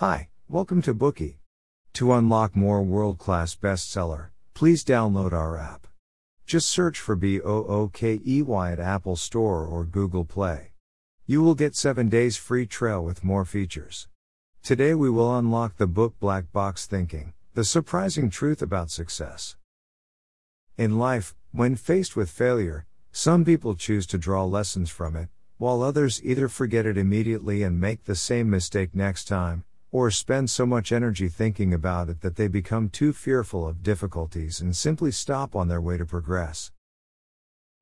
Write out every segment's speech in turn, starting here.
Hi, welcome to Bookey. To unlock more world class bestseller, please download our app. Just search for B O O K E Y at Apple Store or Google Play. You will get 7 days free trial with more features. Today we will unlock the book Black Box Thinking The Surprising Truth About Success. In life, when faced with failure, some people choose to draw lessons from it, while others either forget it immediately and make the same mistake next time, or spend so much energy thinking about it that they become too fearful of difficulties and simply stop on their way to progress.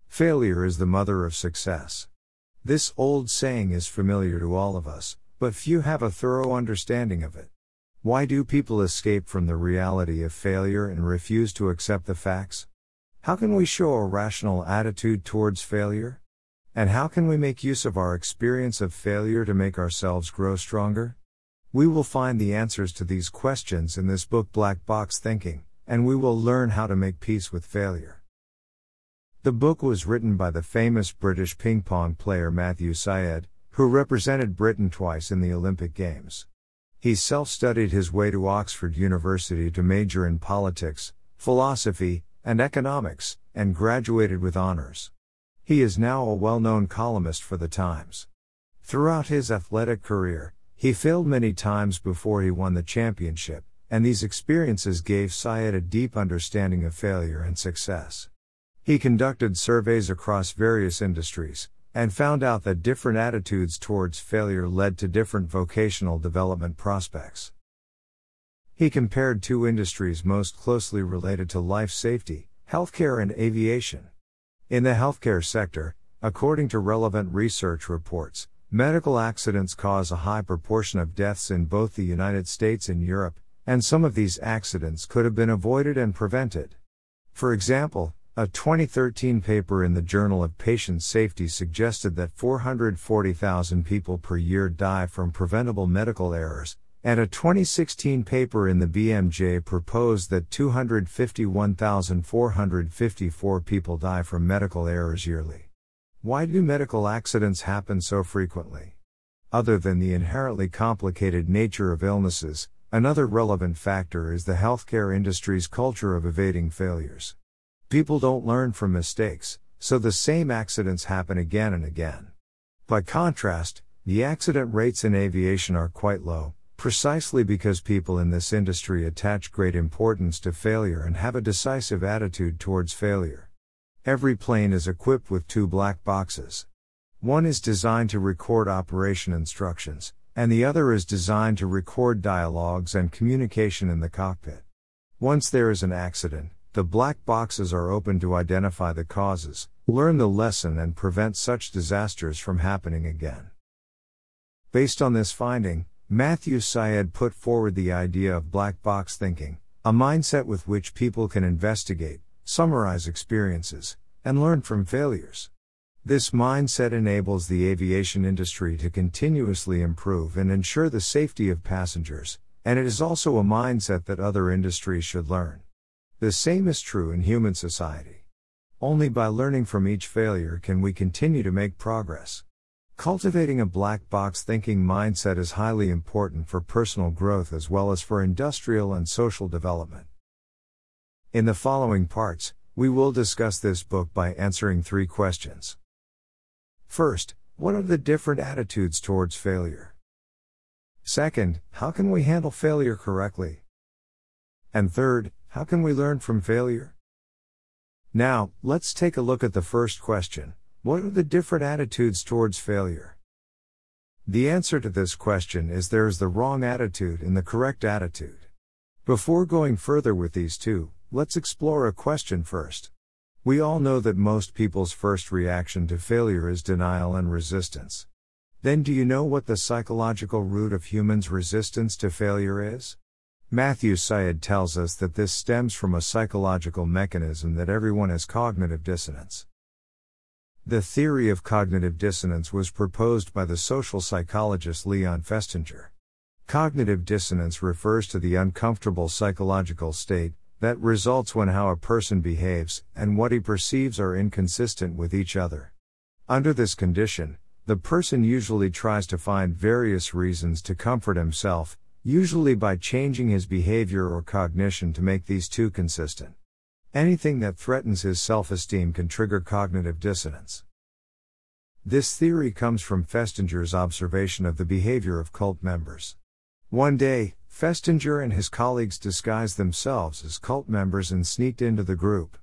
Failure is the mother of success. This old saying is familiar to all of us, but few have a thorough understanding of it. Why do people escape from the reality of failure and refuse to accept the facts? How can we show a rational attitude towards failure? And how can we make use of our experience of failure to make ourselves grow stronger? We will find the answers to these questions in this book Black Box Thinking, and we will learn how to make peace with failure. The book was written by the famous British ping pong player Matthew Syed, who represented Britain twice in the Olympic Games. He self studied his way to Oxford University to major in politics, philosophy, and economics, and graduated with honors. He is now a well known columnist for The Times. Throughout his athletic career, he failed many times before he won the championship, and these experiences gave Syed a deep understanding of failure and success. He conducted surveys across various industries, and found out that different attitudes towards failure led to different vocational development prospects. He compared two industries most closely related to life safety healthcare and aviation. In the healthcare sector, according to relevant research reports, Medical accidents cause a high proportion of deaths in both the United States and Europe, and some of these accidents could have been avoided and prevented. For example, a 2013 paper in the Journal of Patient Safety suggested that 440,000 people per year die from preventable medical errors, and a 2016 paper in the BMJ proposed that 251,454 people die from medical errors yearly. Why do medical accidents happen so frequently? Other than the inherently complicated nature of illnesses, another relevant factor is the healthcare industry's culture of evading failures. People don't learn from mistakes, so the same accidents happen again and again. By contrast, the accident rates in aviation are quite low, precisely because people in this industry attach great importance to failure and have a decisive attitude towards failure. Every plane is equipped with two black boxes. One is designed to record operation instructions, and the other is designed to record dialogues and communication in the cockpit. Once there is an accident, the black boxes are open to identify the causes, learn the lesson, and prevent such disasters from happening again. Based on this finding, Matthew Syed put forward the idea of black box thinking, a mindset with which people can investigate, summarize experiences, and learn from failures. This mindset enables the aviation industry to continuously improve and ensure the safety of passengers, and it is also a mindset that other industries should learn. The same is true in human society. Only by learning from each failure can we continue to make progress. Cultivating a black box thinking mindset is highly important for personal growth as well as for industrial and social development. In the following parts, we will discuss this book by answering three questions. First, what are the different attitudes towards failure? Second, how can we handle failure correctly? And third, how can we learn from failure? Now, let's take a look at the first question What are the different attitudes towards failure? The answer to this question is there is the wrong attitude and the correct attitude. Before going further with these two, Let's explore a question first. We all know that most people's first reaction to failure is denial and resistance. Then, do you know what the psychological root of humans' resistance to failure is? Matthew Syed tells us that this stems from a psychological mechanism that everyone has cognitive dissonance. The theory of cognitive dissonance was proposed by the social psychologist Leon Festinger. Cognitive dissonance refers to the uncomfortable psychological state, that results when how a person behaves and what he perceives are inconsistent with each other. Under this condition, the person usually tries to find various reasons to comfort himself, usually by changing his behavior or cognition to make these two consistent. Anything that threatens his self esteem can trigger cognitive dissonance. This theory comes from Festinger's observation of the behavior of cult members. One day, Festinger and his colleagues disguised themselves as cult members and sneaked into the group.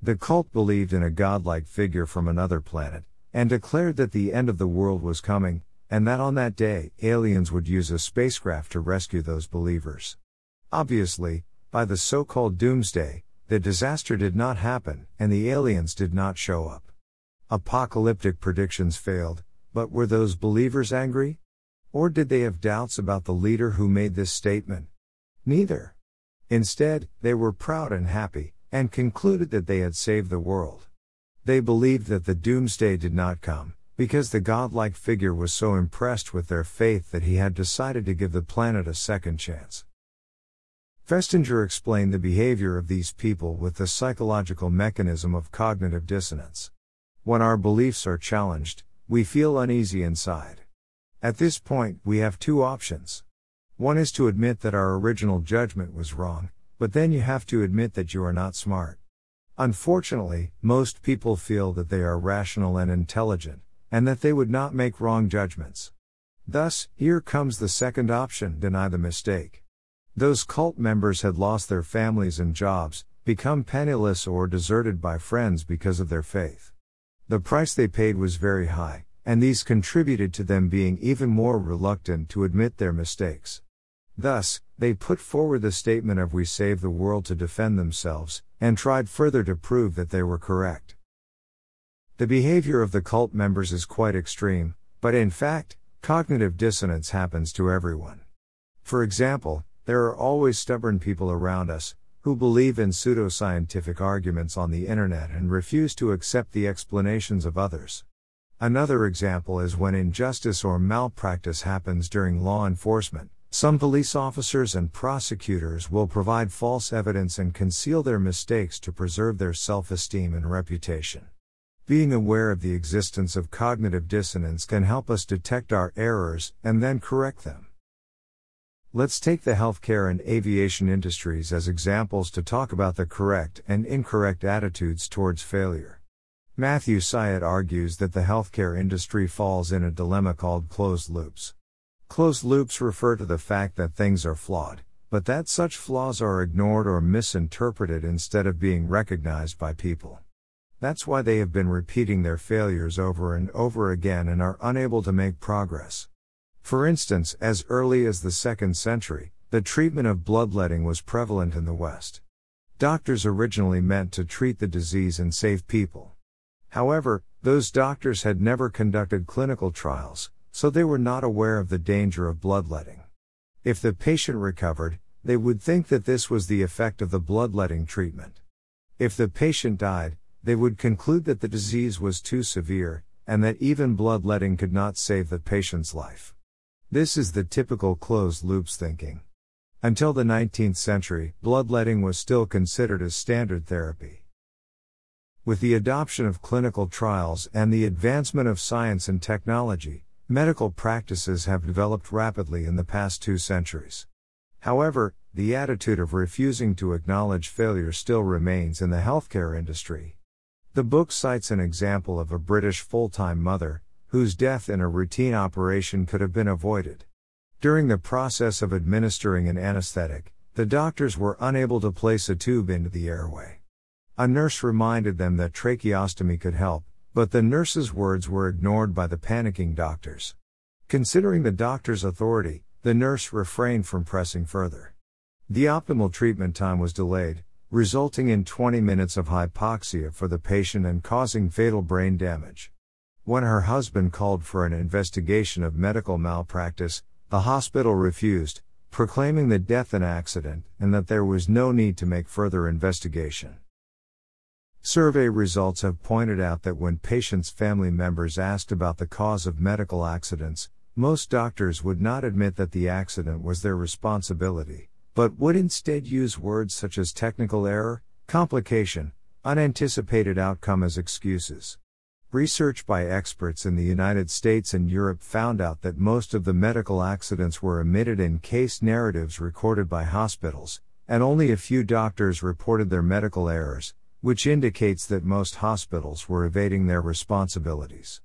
The cult believed in a godlike figure from another planet, and declared that the end of the world was coming, and that on that day, aliens would use a spacecraft to rescue those believers. Obviously, by the so called doomsday, the disaster did not happen, and the aliens did not show up. Apocalyptic predictions failed, but were those believers angry? Or did they have doubts about the leader who made this statement? Neither. Instead, they were proud and happy, and concluded that they had saved the world. They believed that the doomsday did not come, because the godlike figure was so impressed with their faith that he had decided to give the planet a second chance. Festinger explained the behavior of these people with the psychological mechanism of cognitive dissonance. When our beliefs are challenged, we feel uneasy inside. At this point, we have two options. One is to admit that our original judgment was wrong, but then you have to admit that you are not smart. Unfortunately, most people feel that they are rational and intelligent, and that they would not make wrong judgments. Thus, here comes the second option deny the mistake. Those cult members had lost their families and jobs, become penniless or deserted by friends because of their faith. The price they paid was very high, and these contributed to them being even more reluctant to admit their mistakes. Thus, they put forward the statement of we save the world to defend themselves, and tried further to prove that they were correct. The behavior of the cult members is quite extreme, but in fact, cognitive dissonance happens to everyone. For example, there are always stubborn people around us, who believe in pseudoscientific arguments on the internet and refuse to accept the explanations of others. Another example is when injustice or malpractice happens during law enforcement. Some police officers and prosecutors will provide false evidence and conceal their mistakes to preserve their self esteem and reputation. Being aware of the existence of cognitive dissonance can help us detect our errors and then correct them. Let's take the healthcare and aviation industries as examples to talk about the correct and incorrect attitudes towards failure. Matthew Syed argues that the healthcare industry falls in a dilemma called closed loops. Closed loops refer to the fact that things are flawed, but that such flaws are ignored or misinterpreted instead of being recognized by people. That's why they have been repeating their failures over and over again and are unable to make progress. For instance, as early as the second century, the treatment of bloodletting was prevalent in the West. Doctors originally meant to treat the disease and save people. However, those doctors had never conducted clinical trials, so they were not aware of the danger of bloodletting. If the patient recovered, they would think that this was the effect of the bloodletting treatment. If the patient died, they would conclude that the disease was too severe, and that even bloodletting could not save the patient's life. This is the typical closed loops thinking. Until the 19th century, bloodletting was still considered as standard therapy. With the adoption of clinical trials and the advancement of science and technology, medical practices have developed rapidly in the past two centuries. However, the attitude of refusing to acknowledge failure still remains in the healthcare industry. The book cites an example of a British full time mother, whose death in a routine operation could have been avoided. During the process of administering an anesthetic, the doctors were unable to place a tube into the airway. A nurse reminded them that tracheostomy could help, but the nurse's words were ignored by the panicking doctors. Considering the doctor's authority, the nurse refrained from pressing further. The optimal treatment time was delayed, resulting in 20 minutes of hypoxia for the patient and causing fatal brain damage. When her husband called for an investigation of medical malpractice, the hospital refused, proclaiming the death an accident and that there was no need to make further investigation. Survey results have pointed out that when patients' family members asked about the cause of medical accidents, most doctors would not admit that the accident was their responsibility, but would instead use words such as technical error, complication, unanticipated outcome as excuses. Research by experts in the United States and Europe found out that most of the medical accidents were omitted in case narratives recorded by hospitals, and only a few doctors reported their medical errors, which indicates that most hospitals were evading their responsibilities.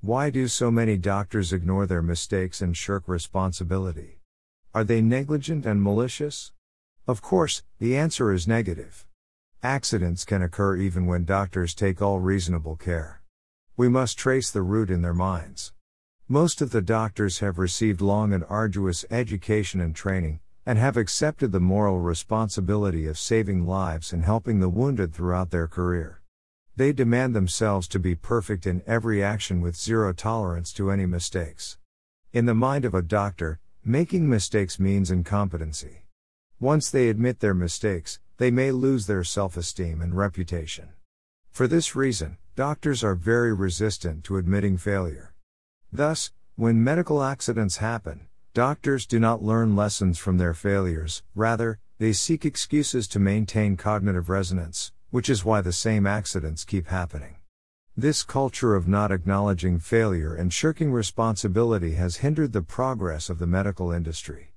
Why do so many doctors ignore their mistakes and shirk responsibility? Are they negligent and malicious? Of course, the answer is negative. Accidents can occur even when doctors take all reasonable care. We must trace the root in their minds. Most of the doctors have received long and arduous education and training, and have accepted the moral responsibility of saving lives and helping the wounded throughout their career. They demand themselves to be perfect in every action with zero tolerance to any mistakes. In the mind of a doctor, making mistakes means incompetency. Once they admit their mistakes, they may lose their self esteem and reputation. For this reason, doctors are very resistant to admitting failure. Thus, when medical accidents happen, doctors do not learn lessons from their failures, rather, they seek excuses to maintain cognitive resonance, which is why the same accidents keep happening. This culture of not acknowledging failure and shirking responsibility has hindered the progress of the medical industry.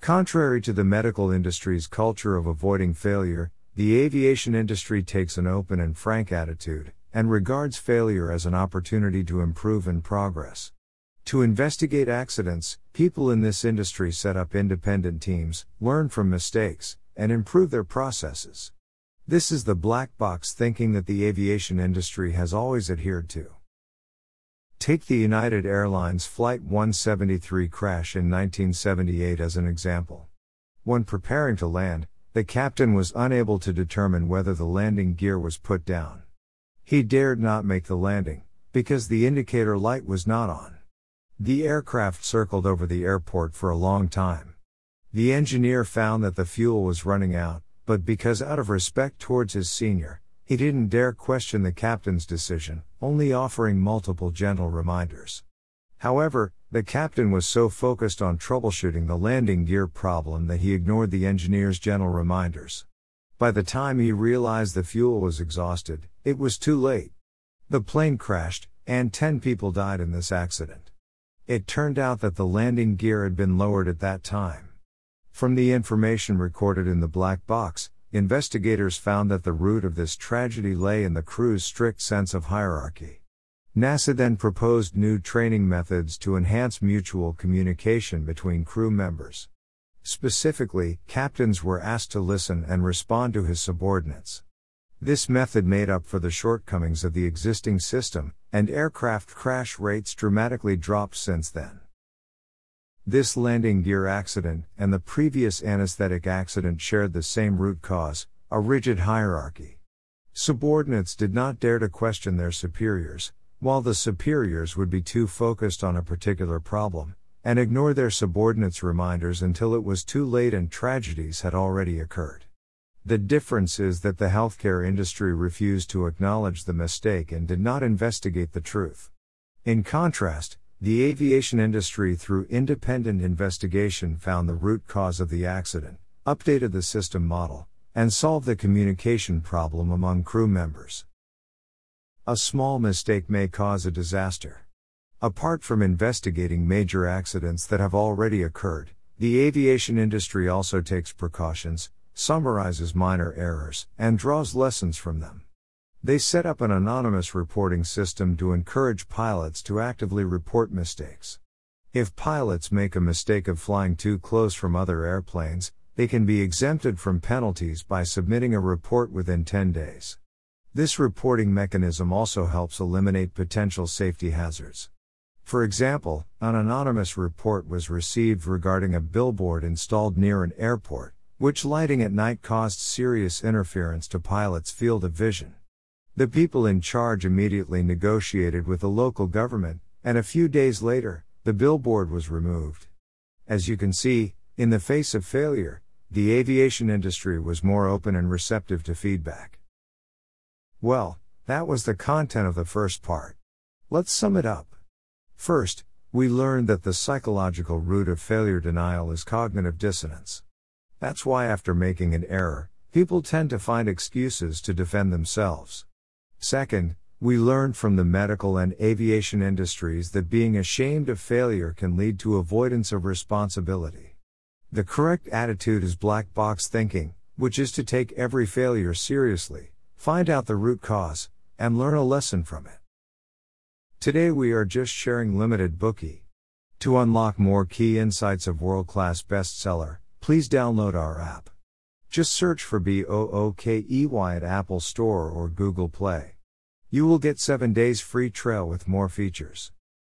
Contrary to the medical industry's culture of avoiding failure, the aviation industry takes an open and frank attitude, and regards failure as an opportunity to improve and progress. To investigate accidents, people in this industry set up independent teams, learn from mistakes, and improve their processes. This is the black box thinking that the aviation industry has always adhered to. Take the United Airlines Flight 173 crash in 1978 as an example. When preparing to land, the captain was unable to determine whether the landing gear was put down. He dared not make the landing, because the indicator light was not on. The aircraft circled over the airport for a long time. The engineer found that the fuel was running out, but because out of respect towards his senior, he didn't dare question the captain's decision, only offering multiple gentle reminders. However, the captain was so focused on troubleshooting the landing gear problem that he ignored the engineer's gentle reminders. By the time he realized the fuel was exhausted, it was too late. The plane crashed, and 10 people died in this accident. It turned out that the landing gear had been lowered at that time. From the information recorded in the black box, investigators found that the root of this tragedy lay in the crew's strict sense of hierarchy. NASA then proposed new training methods to enhance mutual communication between crew members. Specifically, captains were asked to listen and respond to his subordinates. This method made up for the shortcomings of the existing system, and aircraft crash rates dramatically dropped since then. This landing gear accident and the previous anesthetic accident shared the same root cause a rigid hierarchy. Subordinates did not dare to question their superiors, while the superiors would be too focused on a particular problem, and ignore their subordinates' reminders until it was too late and tragedies had already occurred. The difference is that the healthcare industry refused to acknowledge the mistake and did not investigate the truth. In contrast, the aviation industry, through independent investigation, found the root cause of the accident, updated the system model, and solved the communication problem among crew members. A small mistake may cause a disaster. Apart from investigating major accidents that have already occurred, the aviation industry also takes precautions, summarizes minor errors, and draws lessons from them. They set up an anonymous reporting system to encourage pilots to actively report mistakes. If pilots make a mistake of flying too close from other airplanes, they can be exempted from penalties by submitting a report within 10 days. This reporting mechanism also helps eliminate potential safety hazards. For example, an anonymous report was received regarding a billboard installed near an airport, which lighting at night caused serious interference to pilots' field of vision. The people in charge immediately negotiated with the local government, and a few days later, the billboard was removed. As you can see, in the face of failure, the aviation industry was more open and receptive to feedback. Well, that was the content of the first part. Let's sum it up. First, we learned that the psychological root of failure denial is cognitive dissonance. That's why, after making an error, people tend to find excuses to defend themselves. Second, We learned from the medical and aviation industries that being ashamed of failure can lead to avoidance of responsibility. The correct attitude is black box thinking, which is to take every failure seriously, find out the root cause, and learn a lesson from it. Today we are just sharing limited Bookey. To unlock more key insights of world class bestseller, please download our app. Just search for B O O K E Y at Apple Store or Google Play. You will get 7 days free trial with more features.